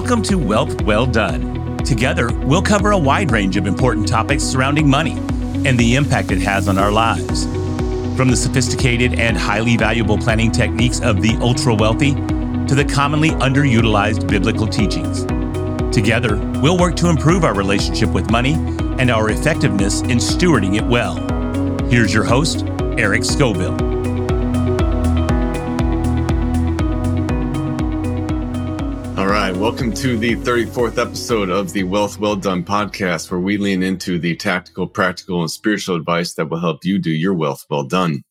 Welcome to Wealth Well Done. Together, we'll cover a wide range of important topics surrounding money and the impact it has on our lives. From the sophisticated and highly valuable planning techniques of the ultra wealthy to the commonly underutilized biblical teachings. Together, we'll work to improve our relationship with money and our effectiveness in stewarding it well. Here's your host, Eric Scoville. Welcome to the 34th episode of the Wealth Well Done podcast, where we lean into the tactical, practical, and spiritual advice that will help you do your wealth well done.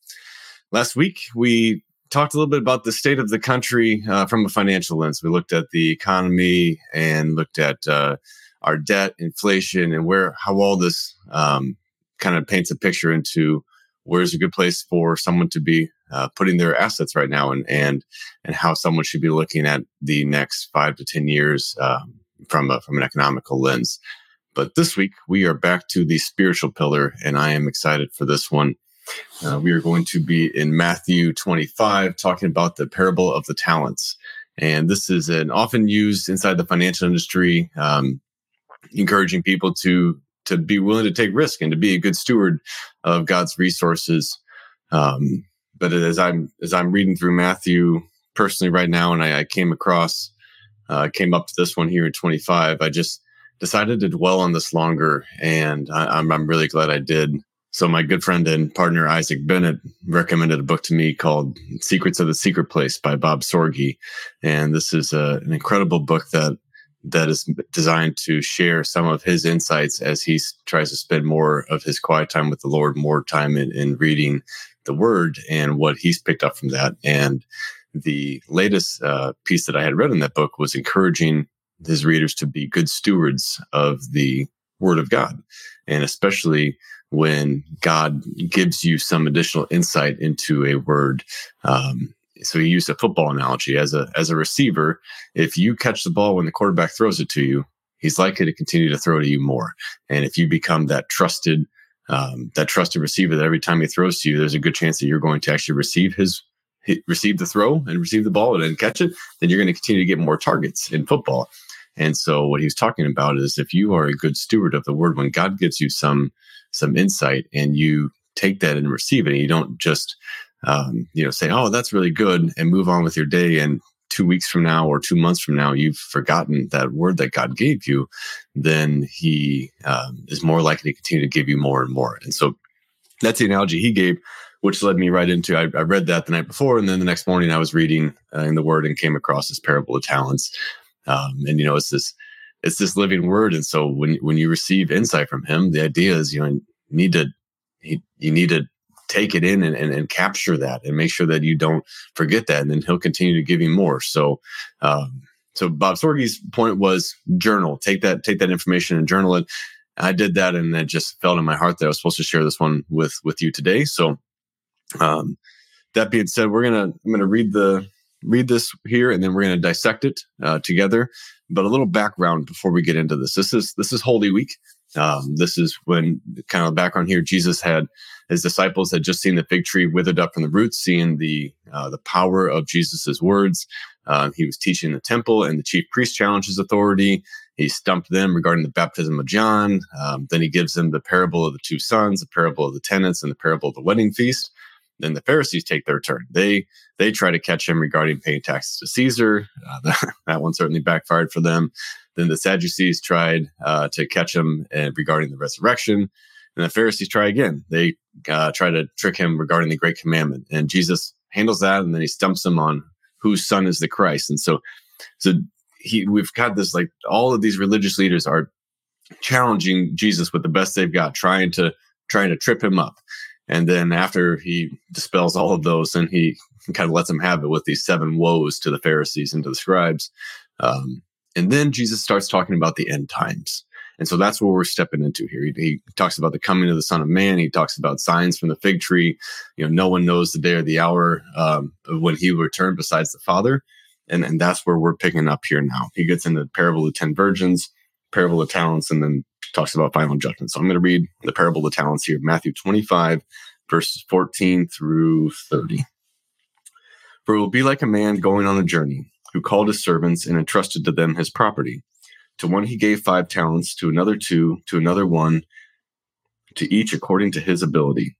Last week, we talked a little bit about the state of the country uh, from a financial lens. We looked at the economy and looked at uh, our debt, inflation, and where how all this um, kind of paints a picture into where's a good place for someone to be uh, putting their assets right now, and and and how someone should be looking at the next five to ten years um, from a, from an economical lens. But this week we are back to the spiritual pillar, and I am excited for this one. Uh, we are going to be in Matthew 25, talking about the parable of the talents. And this is an often used inside the financial industry, um, encouraging people to to be willing to take risk and to be a good steward of God's resources. Um, but as I'm as I'm reading through Matthew personally right now, and I, I came across, uh, came up to this one here in 25, I just decided to dwell on this longer, and I, I'm I'm really glad I did. So my good friend and partner Isaac Bennett recommended a book to me called Secrets of the Secret Place by Bob Sorge. And this is a, an incredible book that that is designed to share some of his insights as he tries to spend more of his quiet time with the Lord, more time in, in reading the word and what he's picked up from that. And the latest uh, piece that I had read in that book was encouraging his readers to be good stewards of the word of God. And especially when God gives you some additional insight into a word. Um, so he used a football analogy as a as a receiver. If you catch the ball when the quarterback throws it to you, he's likely to continue to throw to you more. And if you become that trusted um, that trusted receiver that every time he throws to you, there's a good chance that you're going to actually receive his receive the throw and receive the ball and catch it. Then you're going to continue to get more targets in football. And so what he's talking about is if you are a good steward of the word, when God gives you some some insight and you take that and receive it, and you don't just um, you know say, "Oh, that's really good," and move on with your day. And two weeks from now or two months from now, you've forgotten that word that God gave you, then He um, is more likely to continue to give you more and more. And so that's the analogy he gave which led me right into I, I, read that the night before and then the next morning i was reading uh, in the word and came across this parable of talents um, and you know, it's this it's this living word. And so when when you receive insight from him, the idea is you know you need to you, you need to take it in and, and, and, capture that and make sure that you don't forget that. And then he'll continue to give you more. So um, so Bob Sorge's point was journal, take that, take that information and journal it. I did that and it just felt in my heart that I was supposed to share this one with with you today. So um, that being said, we're gonna I'm gonna read the read this here and then we're going to dissect it uh, together but a little background before we get into this this is this is holy week um, this is when kind of background here jesus had his disciples had just seen the fig tree withered up from the roots seeing the uh, the power of jesus's words uh, he was teaching the temple and the chief priest challenged his authority he stumped them regarding the baptism of john um, then he gives them the parable of the two sons the parable of the tenants and the parable of the wedding feast then the Pharisees take their turn. They they try to catch him regarding paying taxes to Caesar. Uh, that, that, one certainly backfired for them. Then the Sadducees tried uh, to catch him uh, regarding the resurrection. And the Pharisees try again. They uh, try to trick him regarding the Great Commandment. And Jesus handles that, and then he stumps them on whose son is the Christ. And so, so he we've got this like all of these religious leaders are challenging Jesus with the best they've got, trying to trying to trip him up. And then after he dispels all of those, and he kind of lets them have it with these seven woes to the Pharisees and to the scribes. Um, and then Jesus starts talking about the end times. And so that's what we're stepping into here. He, he, talks about the coming of the Son of Man. He talks about signs from the fig tree. You know, no one knows the day or the hour um, when he will return besides the Father. And, and that's where we're picking up here now. He gets into the parable of ten virgins, parable of talents, and then talks about final judgment. So I'm going to read the parable of the talents here, Matthew 25, verses 14 through 30. For it will be like a man going on a journey who called his servants and entrusted to them his property. To one he gave five talents, to another two, to another one, to each according to his ability.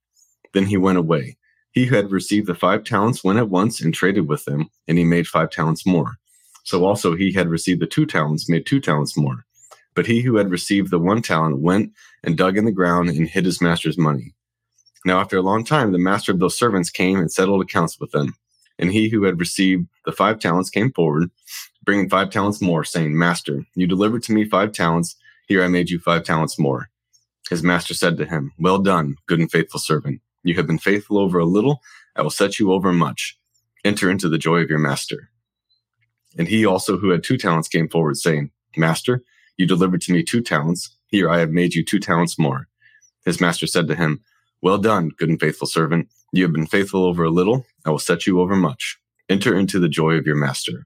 Then he went away. He who had received the five talents went at once and traded with them, and he made five talents more. So also he had received the two talents, made two talents more. But he who had received the one talent went and dug in the ground and hid his master's money. Now, after a long time, the master of those servants came and settled accounts with them. And he who had received the five talents came forward, bringing five talents more, saying, Master, you delivered to me five talents. Here I made you five talents more. His master said to him, Well done, good and faithful servant. You have been faithful over a little. I will set you over much. Enter into the joy of your master. And he also, who had two talents, came forward, saying, Master, you delivered to me two talents. Here I have made you two talents more. His master said to him, Well done, good and faithful servant. You have been faithful over a little. I will set you over much. Enter into the joy of your master.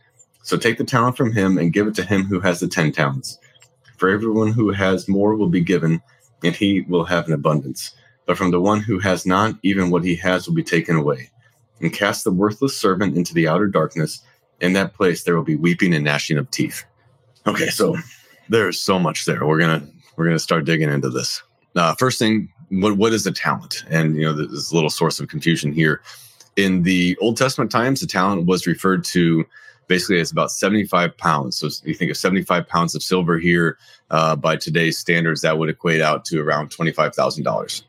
So take the talent from him and give it to him who has the ten talents. For everyone who has more will be given, and he will have an abundance. But from the one who has not, even what he has will be taken away. And cast the worthless servant into the outer darkness. In that place there will be weeping and gnashing of teeth. Okay, so there's so much there. We're gonna we're gonna start digging into this. Uh, first thing, what what is a talent? And you know, there's a little source of confusion here in the Old Testament times, the talent was referred to basically it's about 75 pounds. So you think of 75 pounds of silver here uh, by today's standards, that would equate out to around $25,000.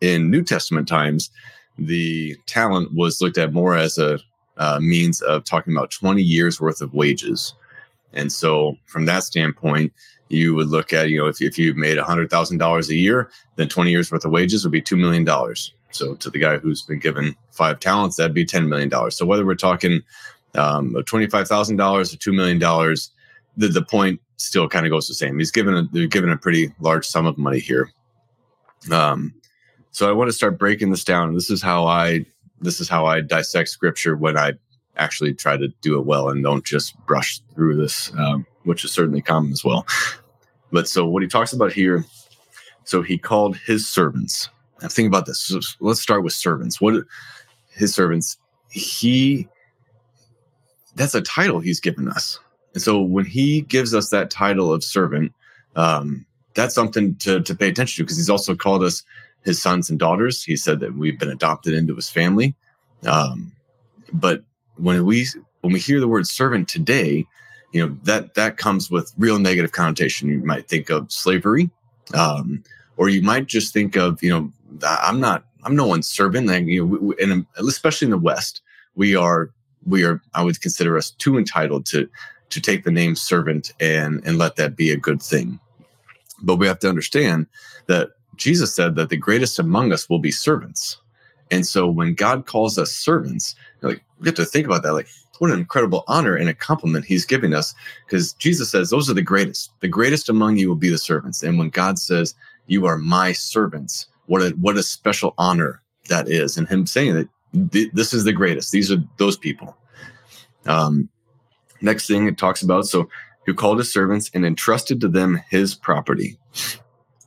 In New Testament times, the talent was looked at more as a uh, means of talking about 20 years worth of wages. And so from that standpoint, you would look at, you know, if, if you made $100,000 a year, then 20 years worth of wages would be $2 million. So to the guy who's been given five talents, that'd be $10 million. So whether we're talking um, of $25,000 or $2 million, the, the point still kind of goes the same. He's given a, they're given a pretty large sum of money here. Um, so I want to start breaking this down. This is how I, this is how I dissect scripture when I actually try to do it well and don't just brush through this, um, which is certainly common as well. But so what he talks about here, so he called his servants. Now think about this. So let's start with servants. What his servants? He that's a title he's given us. And so when he gives us that title of servant, um, that's something to, to pay attention to because he's also called us his sons and daughters. He said that we've been adopted into his family. Um, but when we when we hear the word servant today, you know that that comes with real negative connotation. You might think of slavery, um, or you might just think of you know I'm not I'm no one's servant. And, you know, we, and especially in the West, we are we are I would consider us too entitled to to take the name servant and and let that be a good thing. But we have to understand that Jesus said that the greatest among us will be servants. And so when God calls us servants, like we have to think about that. Like, what an incredible honor and a compliment he's giving us. Because Jesus says, those are the greatest. The greatest among you will be the servants. And when God says, you are my servants, what a what a special honor that is, and him saying that th- this is the greatest. These are those people. Um, next thing it talks about so who called his servants and entrusted to them his property.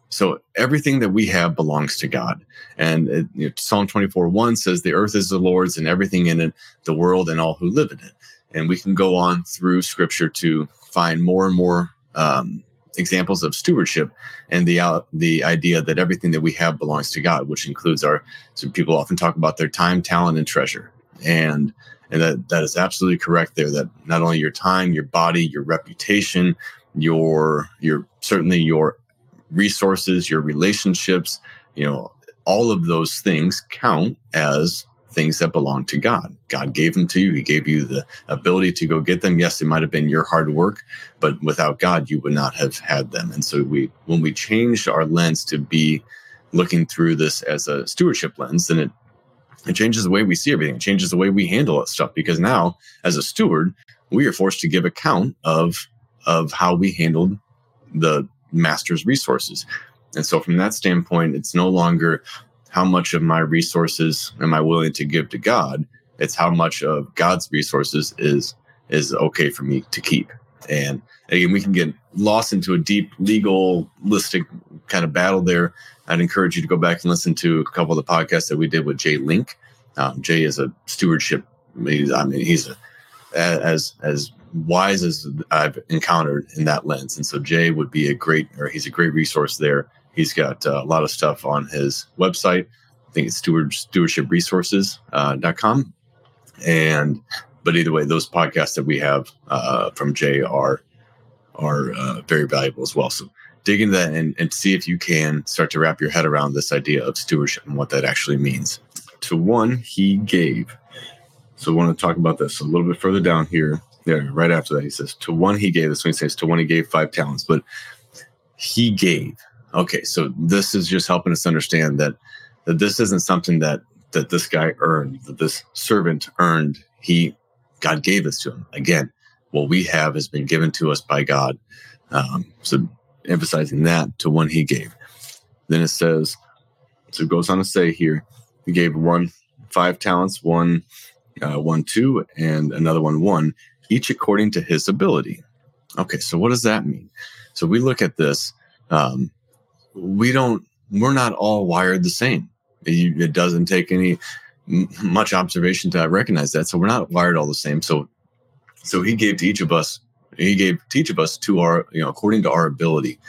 So everything that we have belongs to God. And it, you know, Psalm 24 1 says, The earth is the Lord's and everything in it, the world and all who live in it. And we can go on through scripture to find more and more um, examples of stewardship and the uh, the idea that everything that we have belongs to God, which includes our. So people often talk about their time, talent, and treasure, and and that that is absolutely correct there. That not only your time, your body, your reputation, your your certainly your resources, your relationships, you know, all of those things count as things that belong to God. God gave them to you. He gave you the ability to go get them. Yes, it might have been your hard work, but without God, you would not have had them. And so we, when we changed our lens to be looking through this as a stewardship lens, then it it changes the way we see everything. It changes the way we handle that stuff because now, as a steward, we are forced to give account of of how we handled the master's resources. And so from that standpoint, it's no longer how much of my resources am I willing to give to God? It's how much of God's resources is is okay for me to keep. And again, we can get lost into a deep legalistic kind of battle there. I'd encourage you to go back and listen to a couple of the podcasts that we did with Jay Link. Um, Jay is a stewardship. I mean, he's a, as as wise as I've encountered in that lens. And so Jay would be a great, or he's a great resource there. He's got uh, a lot of stuff on his website. I think it's steward, stewardshipresources.com. Uh, and, but either way, those podcasts that we have uh, from Jay are, are uh, very valuable as well. So dig into that and, and see if you can start to wrap your head around this idea of stewardship and what that actually means. To one, he gave. So I want to talk about this a little bit further down here. Yeah, right after that, he says, To one he gave. This one he says, To one he gave five talents, but he gave. Okay, so this is just helping us understand that that this isn't something that that this guy earned, that this servant earned. He God gave this to him. Again, what we have has been given to us by God. Um, so emphasizing that to one he gave. Then it says, so it goes on to say here, he gave one five talents, one uh, one two, and another one one each according to his ability. Okay, so what does that mean? So we look at this. Um, we don't. We're not all wired the same. It, it doesn't take any much observation to recognize that. So we're not wired all the same. So, so he gave to each of us. He gave to each of us to our, you know, according to our ability.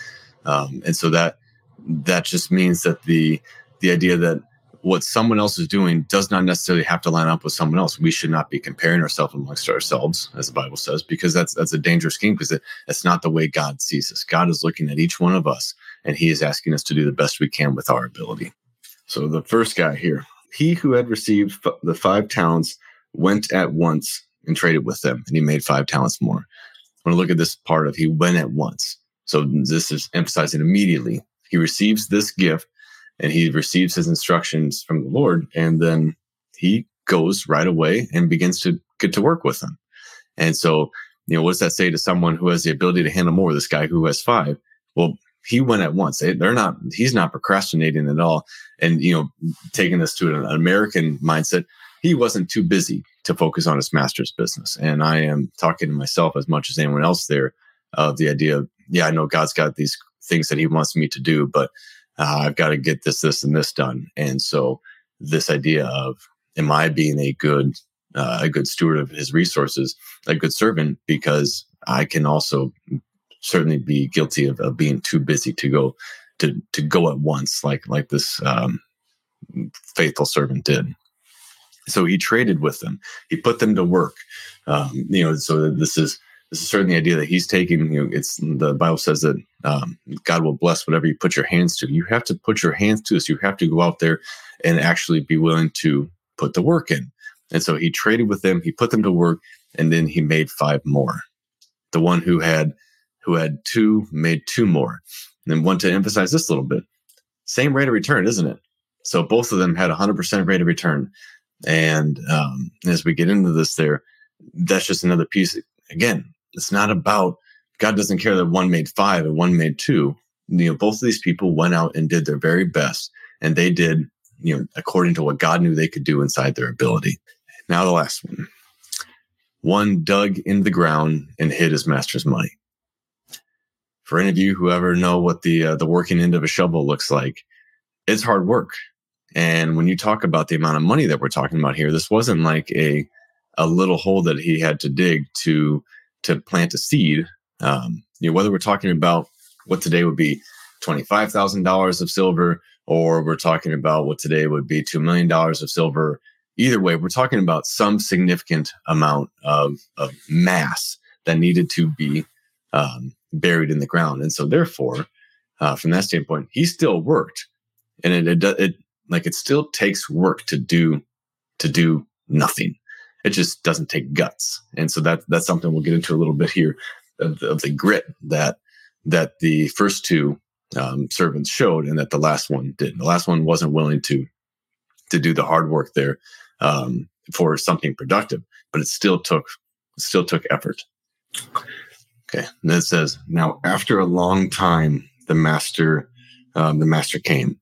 Um, and so that that just means that the the idea that what someone else is doing does not necessarily have to line up with someone else. We should not be comparing ourselves amongst ourselves, as the Bible says, because that's that's a dangerous game because it, that's not the way God sees us. God is looking at each one of us and he is asking us to do the best we can with our ability. So the first guy here, he who had received f- the five talents went at once and traded with them, and he made five talents more. I want to look at this part of he went at once. So this is emphasizing immediately. He receives this gift and he receives his instructions from the Lord, and then he goes right away and begins to get to work with them. And so, you know, what does that say to someone who has the ability to handle more? This guy who has five. Well, he went at once. They, are not. He's not procrastinating at all. And you know, taking this to an American mindset, he wasn't too busy to focus on his master's business. And I am talking to myself as much as anyone else there of the idea of, yeah, I know God's got these things that He wants me to do, but uh, I've got to get this, this, and this done. And so this idea of, am I being a good, uh, a good steward of his resources, a good servant, because I can also certainly be guilty of, of being too busy to go, to, to go at once, like, like this, um, faithful servant did. So he traded with them. He put them to work. Um, you know, so this is, this is certainly the idea that he's taking. You know, it's the Bible says that um, God will bless whatever you put your hands to. You have to put your hands to this. You have to go out there and actually be willing to put the work in. And so he traded with them. He put them to work, and then he made five more. The one who had who had two made two more. And then want to emphasize this a little bit. Same rate of return, isn't it? So both of them had 100% rate of return. And um, as we get into this, there, that's just another piece. Again, it's not about God doesn't care that one made five and one made two. You know, both of these people went out and did their very best, and they did, you know, according to what God knew they could do inside their ability. Now the last one. One dug in the ground and hid his master's money. For any of you who ever know what the uh, the working end of a shovel looks like, it's hard work. And when you talk about the amount of money that we're talking about here, this wasn't like a a little hole that he had to dig to to plant a seed. Um, you know, whether we're talking about what today would be twenty-five thousand dollars of silver, or we're talking about what today would be two million dollars of silver. Either way, we're talking about some significant amount of, of mass that needed to be um, buried in the ground, and so therefore, uh, from that standpoint, he still worked, and it, it, it like it still takes work to do to do nothing it just doesn't take guts. And so that that's something we'll get into a little bit here of the, of the grit that that the first two um, servants showed, and that the last one didn't. The last one wasn't willing to to do the hard work there um, for something productive, but it still took still took effort. Okay. And then it says, now after a long time, the master, um, the master came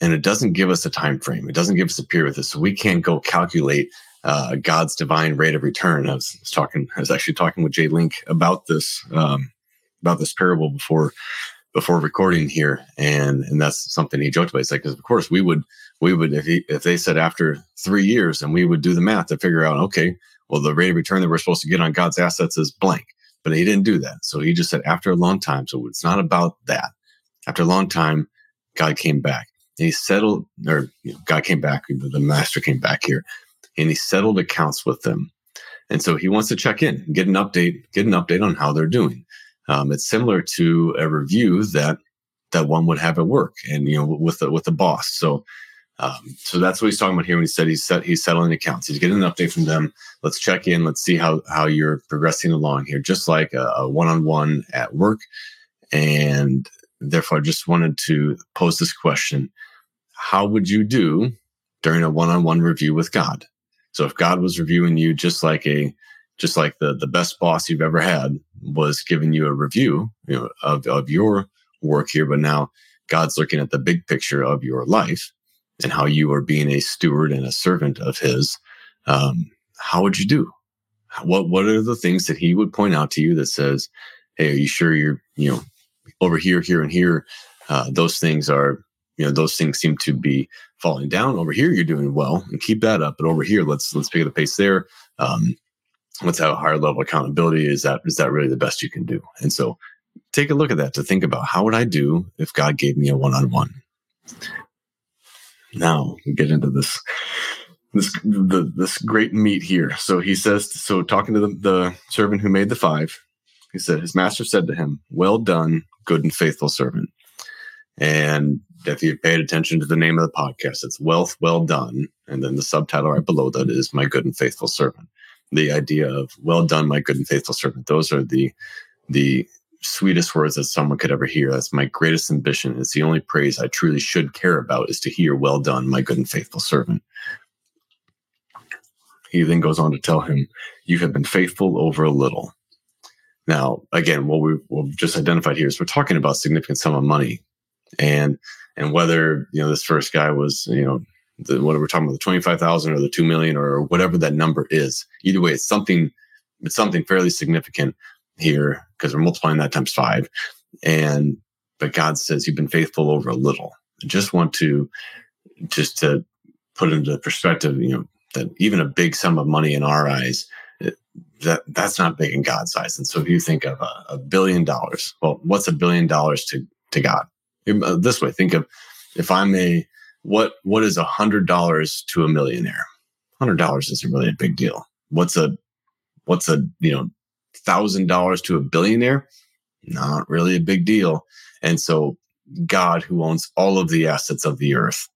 and it doesn't give us a time frame. It doesn't give us a period with this. So we can't go calculate uh, God's divine rate of return. I was, was, talking, I was actually talking with Jay Link about this, um, about this parable before, before recording here. And, and that's something he joked about. It's like, of course we would, we would, if he, if they said after three years and we would do the math to figure out, okay, well, the rate of return that we're supposed to get on God's assets is blank, but he didn't do that. So he just said after a long time. So it's not about that. After a long time, God came back and he settled, or you know, God came back, the master came back here and he settled accounts with them. And so he wants to check in, get an update, get an update on how they're doing. Um, it's similar to a review that that one would have at work, and you know, with the with the boss. So, um, so that's what he's talking about here when he said he's set he's settling accounts. He's getting an update from them. Let's check in. Let's see how how you're progressing along here, just like a one on one at work. And therefore, I just wanted to pose this question: How would you do during a one on one review with God? So if God was reviewing you just like a just like the the best boss you've ever had was giving you a review you know, of, of your work here, but now God's looking at the big picture of your life and how you are being a steward and a servant of His. Um, how would you do? What What are the things that He would point out to you that says, "Hey, are you sure you're you know over here, here, and here? Uh, those things are you know those things seem to be falling down over here you're doing well and keep that up but over here let's let's pick up the pace there um, let's have a higher level accountability is that is that really the best you can do and so take a look at that to think about how would i do if god gave me a one-on-one now we get into this this the this great meat here so he says so talking to the, the servant who made the five he said his master said to him well done good and faithful servant and if you paid attention to the name of the podcast, it's Wealth Well Done. And then the subtitle right below that is My Good and Faithful Servant. The idea of well done, my good and faithful servant. Those are the the sweetest words that someone could ever hear. That's my greatest ambition. It's the only praise I truly should care about is to hear, well done, my good and faithful servant. He then goes on to tell him, You have been faithful over a little. Now, again, what we, have just identified here is we're talking about significant sum of money. And and whether you know this first guy was you know the, what we're talking about the 25,000 or the 2 million or whatever that number is either way it's something it's something fairly significant here because we're multiplying that times 5 and but God says you've been faithful over a little. I just want to just to put into perspective you know that even a big sum of money in our eyes that that's not big in God's eyes. And so if you think of a, a billion dollars well what's a billion dollars to to God? Uh, this way think of if i'm a what what is a hundred dollars to a millionaire? Hundred dollars isn't really a big deal. What's a what's a you know thousand dollars to a billionaire? Not really a big deal. And so god who owns all of the assets of the earth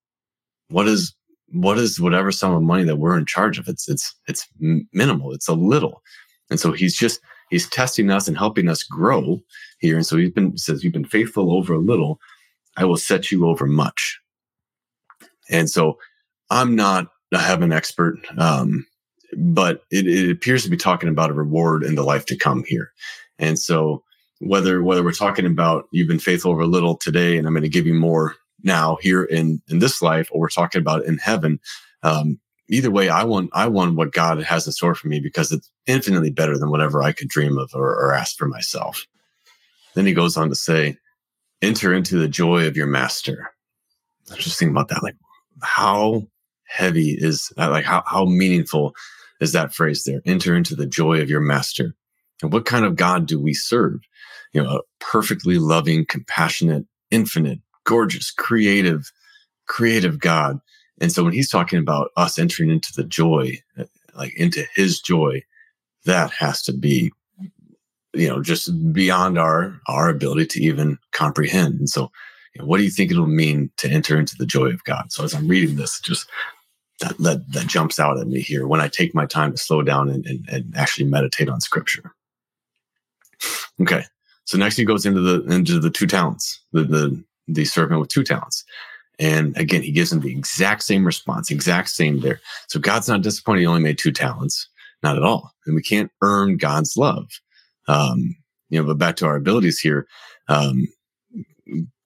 what is what is whatever sum of money that we're in charge of? It's it's it's minimal. It's a little. And so he's just he's testing us and helping us grow here. And so he's been says you've been faithful over a little. I will set you over much. And so I'm not a heaven expert, um, but it, it appears to be talking about a reward in the life to come here. And so whether whether we're talking about you've been faithful over a little today, and I'm going to give you more now here in in this life, or we're talking about in heaven. Um, either way, I want I want what God has in store for me because it's infinitely better than whatever I could dream of or, or ask for myself. Then he goes on to say, enter into the joy of your master. I'm just thinking about that. Like, how heavy is that? Like, how, how meaningful is that phrase there? Enter into the joy of your master. And what kind of God do we serve? You know, a perfectly loving, compassionate, infinite, gorgeous, creative, creative God. And so when he's talking about us entering into the joy, like into his joy, that has to be you know, just beyond our our ability to even comprehend. And so, what do you think it'll mean to enter into the joy of God? So as I'm reading this, just that that, that jumps out at me here when I take my time to slow down and, and, and actually meditate on Scripture. Okay, so next he goes into the into the two talents, the the the servant with two talents. And again, he gives him the exact same response, exact same there. So God's not disappointed. He only made two talents. not at all. And we can't earn God's love. Um, you know, but back to our abilities here, um,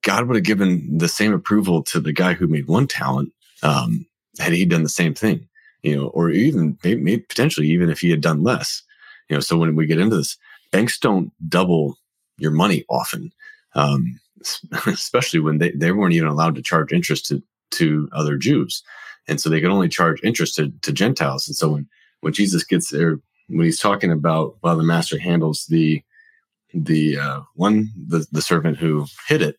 God would have given the same approval to the guy who made one talent um, had he done the same thing, you know, or even maybe, maybe potentially even if he had done less, you know. So when we get into this, banks don't double your money often, um, especially when they, they weren't even allowed to charge interest to to other Jews, and so they could only charge interest to, to Gentiles. And so when when Jesus gets there, when he's talking about while the master handles the the uh, one the the servant who hid it,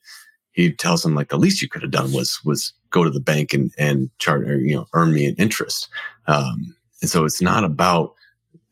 he tells him like the least you could have done was was go to the bank and and charge or you know earn me an interest. Um, and so it's not about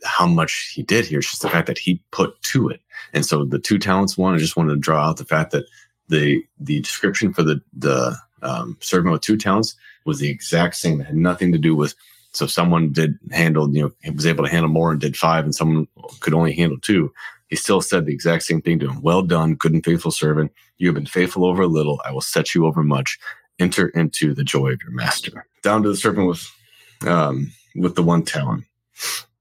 how much he did here; it's just the fact that he put to it. And so the two talents one, I just wanted to draw out the fact that the the description for the the um, servant with two talents was the exact same. It had nothing to do with so someone did handle, you know, he was able to handle more and did five, and someone could only handle two. He still said the exact same thing to him. Well done, good and faithful servant. You have been faithful over a little. I will set you over much. Enter into the joy of your master. Down to the servant with, um, with the one talent.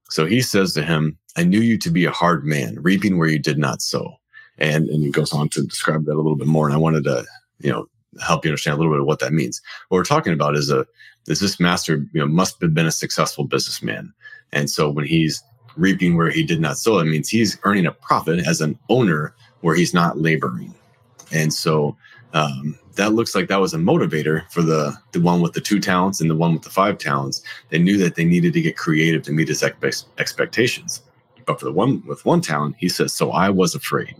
So he says to him, I knew you to be a hard man, reaping where you did not sow. And, and he goes on to describe that a little bit more. And I wanted to, you know, help you understand a little bit of what that means. What we're talking about is a is this master you know must have been a successful businessman, and so when he's reaping where he did not sow, it means he's earning a profit as an owner where he's not laboring, and so um, that looks like that was a motivator for the the one with the two talents and the one with the five talents. They knew that they needed to get creative to meet his ex- expectations. But for the one with one talent, he says, "So I was afraid."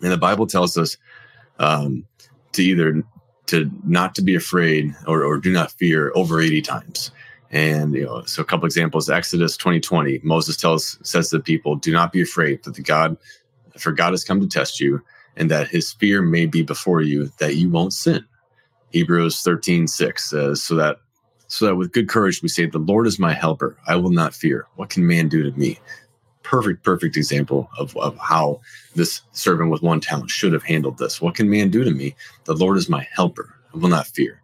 And the Bible tells us um, to either to not to be afraid or, or do not fear over 80 times. And you know, so a couple examples, Exodus 2020, Moses tells says to the people, do not be afraid that the God for God has come to test you, and that his fear may be before you, that you won't sin. Hebrews 13, 6 says, so that so that with good courage we say, The Lord is my helper, I will not fear. What can man do to me? perfect, perfect example of, of how this servant with one talent should have handled this. What can man do to me? The Lord is my helper. I will not fear.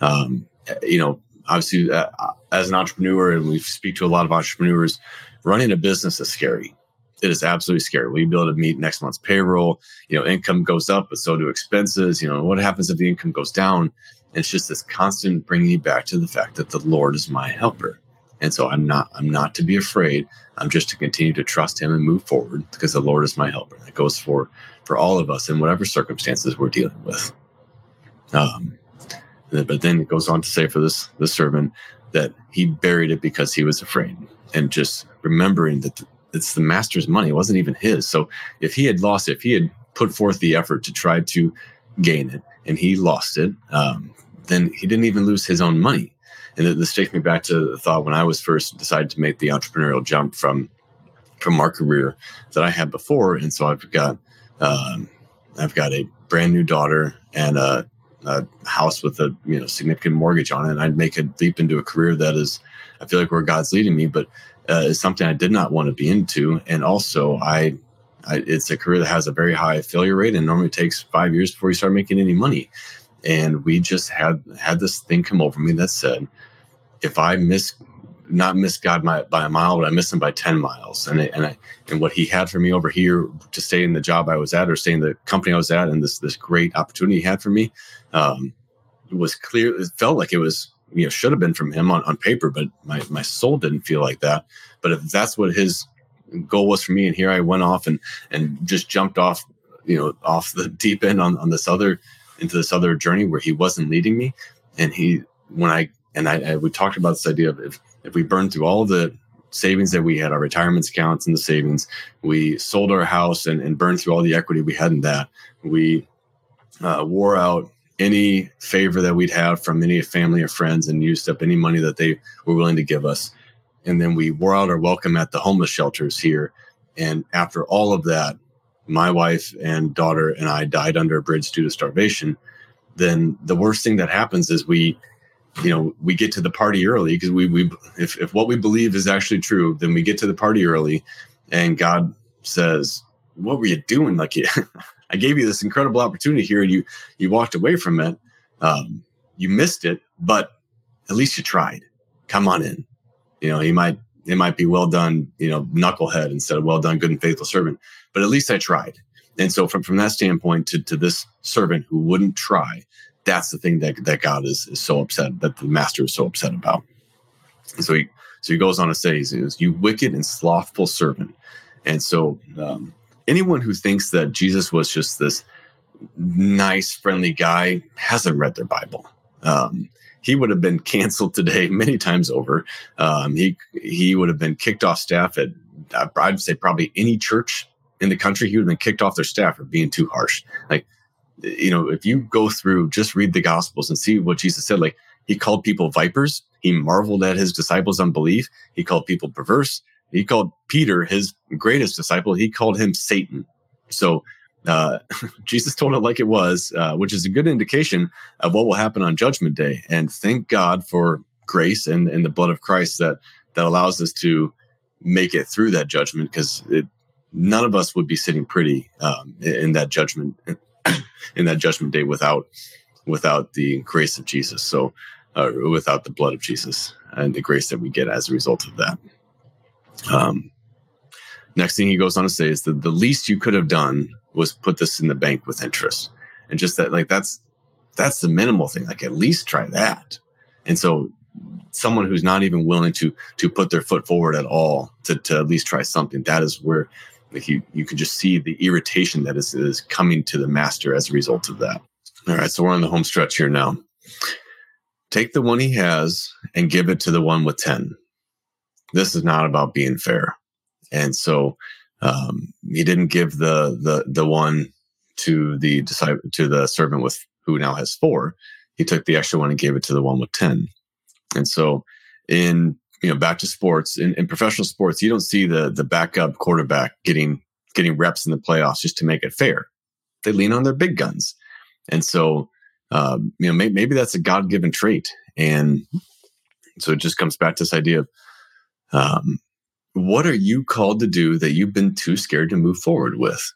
Um, you know, obviously, uh, as an entrepreneur, and we speak to a lot of entrepreneurs, running a business is scary. It is absolutely scary. Will you be able to meet next month's payroll? You know, income goes up, but so do expenses. You know, what happens if the income goes down? And it's just this constant bringing you back to the fact that the Lord is my helper. And so I'm not I'm not to be afraid. I'm just to continue to trust him and move forward because the Lord is my helper. That goes for for all of us in whatever circumstances we're dealing with. Um, but then it goes on to say for this this servant that he buried it because he was afraid, and just remembering that it's the master's money. It wasn't even his. So if he had lost it, if he had put forth the effort to try to gain it, and he lost it, um, then he didn't even lose his own money. And this takes me back to the thought when I was first decided to make the entrepreneurial jump from from our career that I had before. And so I've got um, I've got a brand new daughter and a, a, house with a you know significant mortgage on it. And I'd make a leap into a career that is I feel like where God's leading me, but uh, is something I did not want to be into. And also I, I it's a career that has a very high failure rate and normally takes five years before you start making any money and we just had had this thing come over me that said if i miss not miss god by, by a mile but i miss him by 10 miles and it, and I, and what he had for me over here to stay in the job i was at or stay in the company i was at and this this great opportunity he had for me um, was clear it felt like it was you know should have been from him on, on paper but my, my soul didn't feel like that but if that's what his goal was for me and here i went off and and just jumped off you know off the deep end on, on this other into this other journey where he wasn't leading me. And he, when I, and I, I we talked about this idea of if, if we burned through all the savings that we had, our retirement accounts and the savings, we sold our house and, and burned through all the equity we had in that. We uh, wore out any favor that we'd have from any family or friends and used up any money that they were willing to give us. And then we wore out our welcome at the homeless shelters here. And after all of that, my wife and daughter and I died under a bridge due to starvation, then the worst thing that happens is we, you know, we get to the party early because we, we, if, if what we believe is actually true, then we get to the party early and God says, what were you doing? Like, I gave you this incredible opportunity here and you, you walked away from it. Um, you missed it, but at least you tried. Come on in. You know, he might it might be well done, you know, knucklehead instead of well done, good and faithful servant. But at least I tried. And so from, from that standpoint to, to this servant who wouldn't try, that's the thing that, that God is, is so upset, that the master is so upset about. And so he, so he goes on to say, he says, you wicked and slothful servant. And so um, anyone who thinks that Jesus was just this nice, friendly guy hasn't read their Bible. Um, he would have been canceled today many times over. Um, he he would have been kicked off staff at I'd say probably any church in the country. He would have been kicked off their staff for being too harsh. Like you know, if you go through, just read the Gospels and see what Jesus said. Like he called people vipers. He marveled at his disciples' unbelief. He called people perverse. He called Peter his greatest disciple. He called him Satan. So uh, Jesus told it like it was, uh, which is a good indication of what will happen on Judgment Day. And thank God for grace and, and the blood of Christ that that allows us to make it through that judgment because none of us would be sitting pretty um, in that judgment in that judgment day without without the grace of Jesus. So uh, without the blood of Jesus and the grace that we get as a result of that. Um, next thing he goes on to say is that the least you could have done was put this in the bank with interest and just that like that's that's the minimal thing like at least try that and so someone who's not even willing to to put their foot forward at all to, to at least try something that is where like you you can just see the irritation that is, is coming to the master as a result of that all right so we're on the home stretch here now take the one he has and give it to the one with 10 this is not about being fair and so um, he didn't give the the the one to the disciple to the servant with who now has four. He took the extra one and gave it to the one with ten. And so, in you know, back to sports in, in professional sports, you don't see the the backup quarterback getting getting reps in the playoffs just to make it fair. They lean on their big guns, and so um, you know may, maybe that's a God given trait, and so it just comes back to this idea of um, what are you called to do that you've been too scared to move forward with?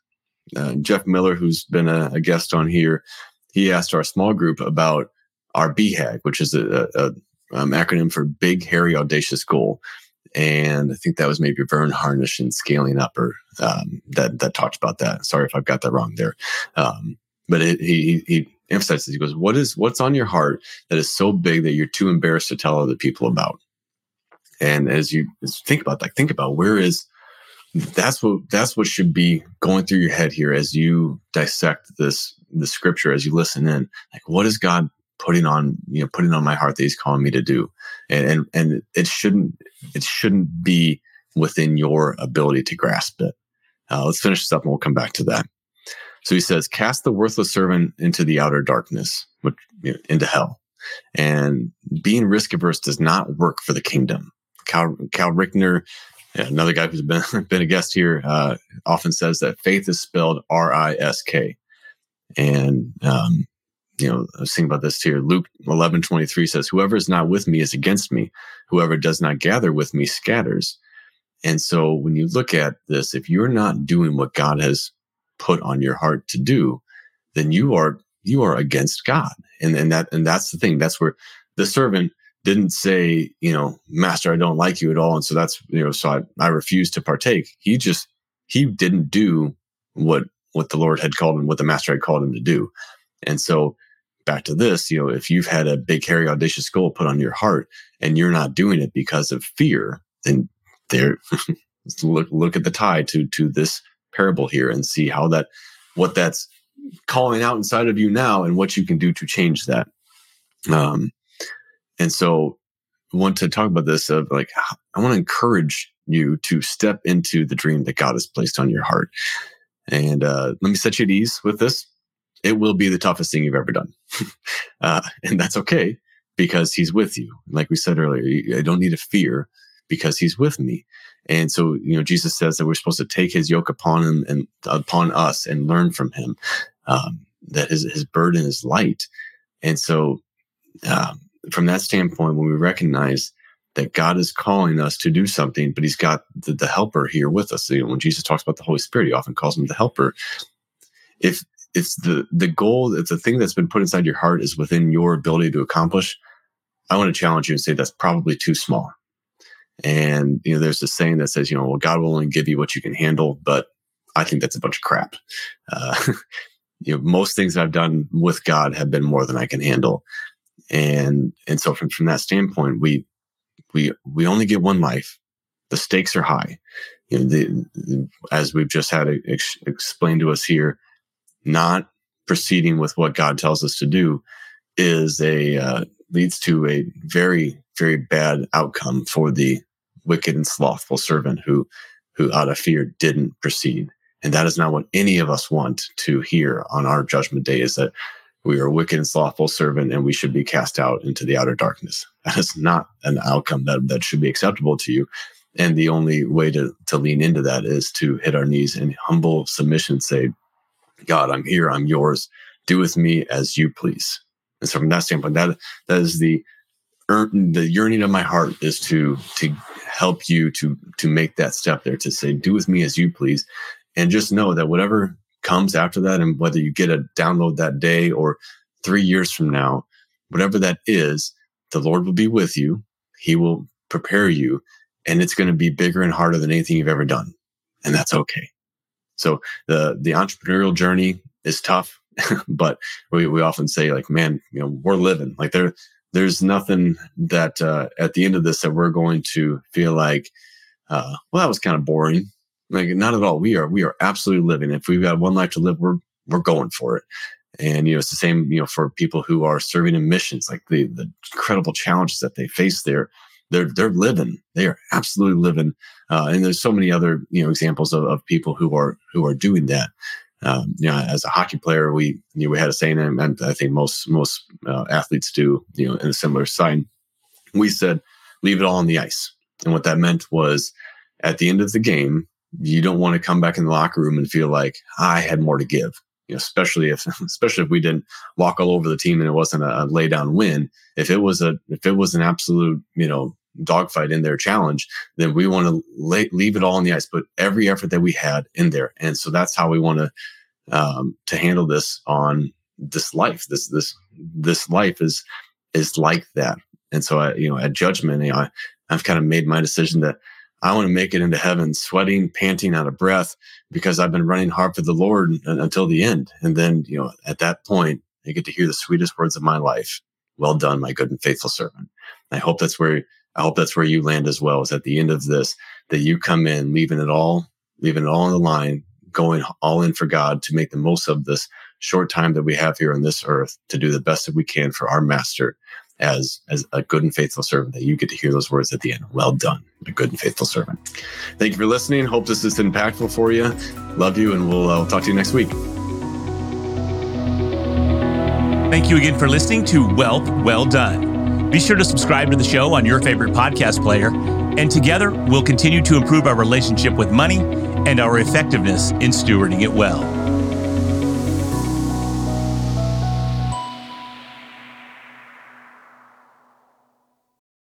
Uh, Jeff Miller, who's been a, a, guest on here, he asked our small group about our BHAG, which is a, a um, acronym for Big Hairy Audacious Goal. And I think that was maybe Verne Harnish and Scaling Up, or um, that that talked about that. Sorry if I've got that wrong there. Um, but it, he he emphasizes he goes, "What is what's on your heart that is so big that you're too embarrassed to tell other people about?" And as you think about that, think about where is that's what that's what should be going through your head here as you dissect this the scripture as you listen in. Like, what is God putting on you know putting on my heart that He's calling me to do? And and and it shouldn't it shouldn't be within your ability to grasp it. Uh, let's finish this up and we'll come back to that. So he says, cast the worthless servant into the outer darkness, which, you know, into hell. And being risk averse does not work for the kingdom. Cal, Cal Richner, another guy who's been, been a guest here, uh, often says that faith is spelled R I S K. And, um, you know, I was thinking about this here. Luke 11 23 says, Whoever is not with me is against me. Whoever does not gather with me scatters. And so when you look at this, if you're not doing what God has put on your heart to do, then you are you are against God. And and that and that's the thing. That's where the servant didn't say, you know, master, I don't like you at all. And so that's, you know, so I, I refuse to partake. He just, he didn't do what, what the Lord had called him, what the master had called him to do. And so back to this, you know, if you've had a big, hairy, audacious goal put on your heart and you're not doing it because of fear, then there, look, look at the tie to, to this parable here and see how that, what that's calling out inside of you now and what you can do to change that. Um, and so I want to talk about this of like, I want to encourage you to step into the dream that God has placed on your heart. And uh, let me set you at ease with this. It will be the toughest thing you've ever done. uh, and that's okay because he's with you. Like we said earlier, I don't need to fear because he's with me. And so, you know, Jesus says that we're supposed to take his yoke upon him and upon us and learn from him, um, that his, his burden is light. And so, um, from that standpoint, when we recognize that God is calling us to do something, but He's got the, the helper here with us. You know, when Jesus talks about the Holy Spirit, He often calls Him the helper. If it's the the goal, if the thing that's been put inside your heart is within your ability to accomplish, I want to challenge you and say that's probably too small. And, you know, there's this saying that says, you know, well, God will only give you what you can handle, but I think that's a bunch of crap. Uh, you know, most things I've done with God have been more than I can handle. And, and so from, from that standpoint, we, we, we only get one life. The stakes are high. You know, the, as we've just had ex- explained to us here, not proceeding with what God tells us to do is a, uh, leads to a very, very bad outcome for the wicked and slothful servant who, who out of fear didn't proceed. And that is not what any of us want to hear on our judgment day is that we are a wicked and slothful servant and we should be cast out into the outer darkness. That is not an outcome that, that should be acceptable to you. And the only way to, to lean into that is to hit our knees in humble submission, say, God, I'm here, I'm yours. Do with me as you please. And so from that standpoint, that that is the the yearning of my heart is to to help you to to make that step there to say, do with me as you please. And just know that whatever comes after that, and whether you get a download that day or three years from now, whatever that is, the Lord will be with you. He will prepare you, and it's going to be bigger and harder than anything you've ever done. And that's okay. So the the entrepreneurial journey is tough, but we, we often say like, man, you know, we're living like there. There's nothing that uh, at the end of this that we're going to feel like, uh, well, that was kind of boring. Like not at all. We are we are absolutely living. If we've got one life to live, we're we're going for it. And you know, it's the same, you know, for people who are serving in missions, like the the incredible challenges that they face there. They're they're living. They are absolutely living. Uh, and there's so many other you know examples of, of people who are who are doing that. Um, you know, as a hockey player, we you know, we had a saying, and I think most most uh, athletes do, you know, in a similar sign. We said, "Leave it all on the ice," and what that meant was, at the end of the game, you don't want to come back in the locker room and feel like I had more to give. Know, especially if especially if we didn't walk all over the team and it wasn't a, a lay down win. If it was a if it was an absolute you know dogfight in their challenge, then we want to lay, leave it all on the ice, put every effort that we had in there, and so that's how we want to um, to handle this on this life. This this this life is is like that, and so I, you know at judgment, you know, I, I've kind of made my decision that I want to make it into heaven, sweating, panting out of breath, because I've been running hard for the Lord until the end. And then, you know, at that point, I get to hear the sweetest words of my life. Well done, my good and faithful servant. I hope that's where I hope that's where you land as well. Is at the end of this that you come in, leaving it all, leaving it all on the line, going all in for God to make the most of this short time that we have here on this earth to do the best that we can for our Master as as a good and faithful servant that you get to hear those words at the end. Well done a good and faithful servant. Thank you for listening. Hope this is impactful for you. Love you and we'll, uh, talk to you next week. Thank you again for listening to wealth well done. Be sure to subscribe to the show on your favorite podcast player and together we'll continue to improve our relationship with money and our effectiveness in stewarding it well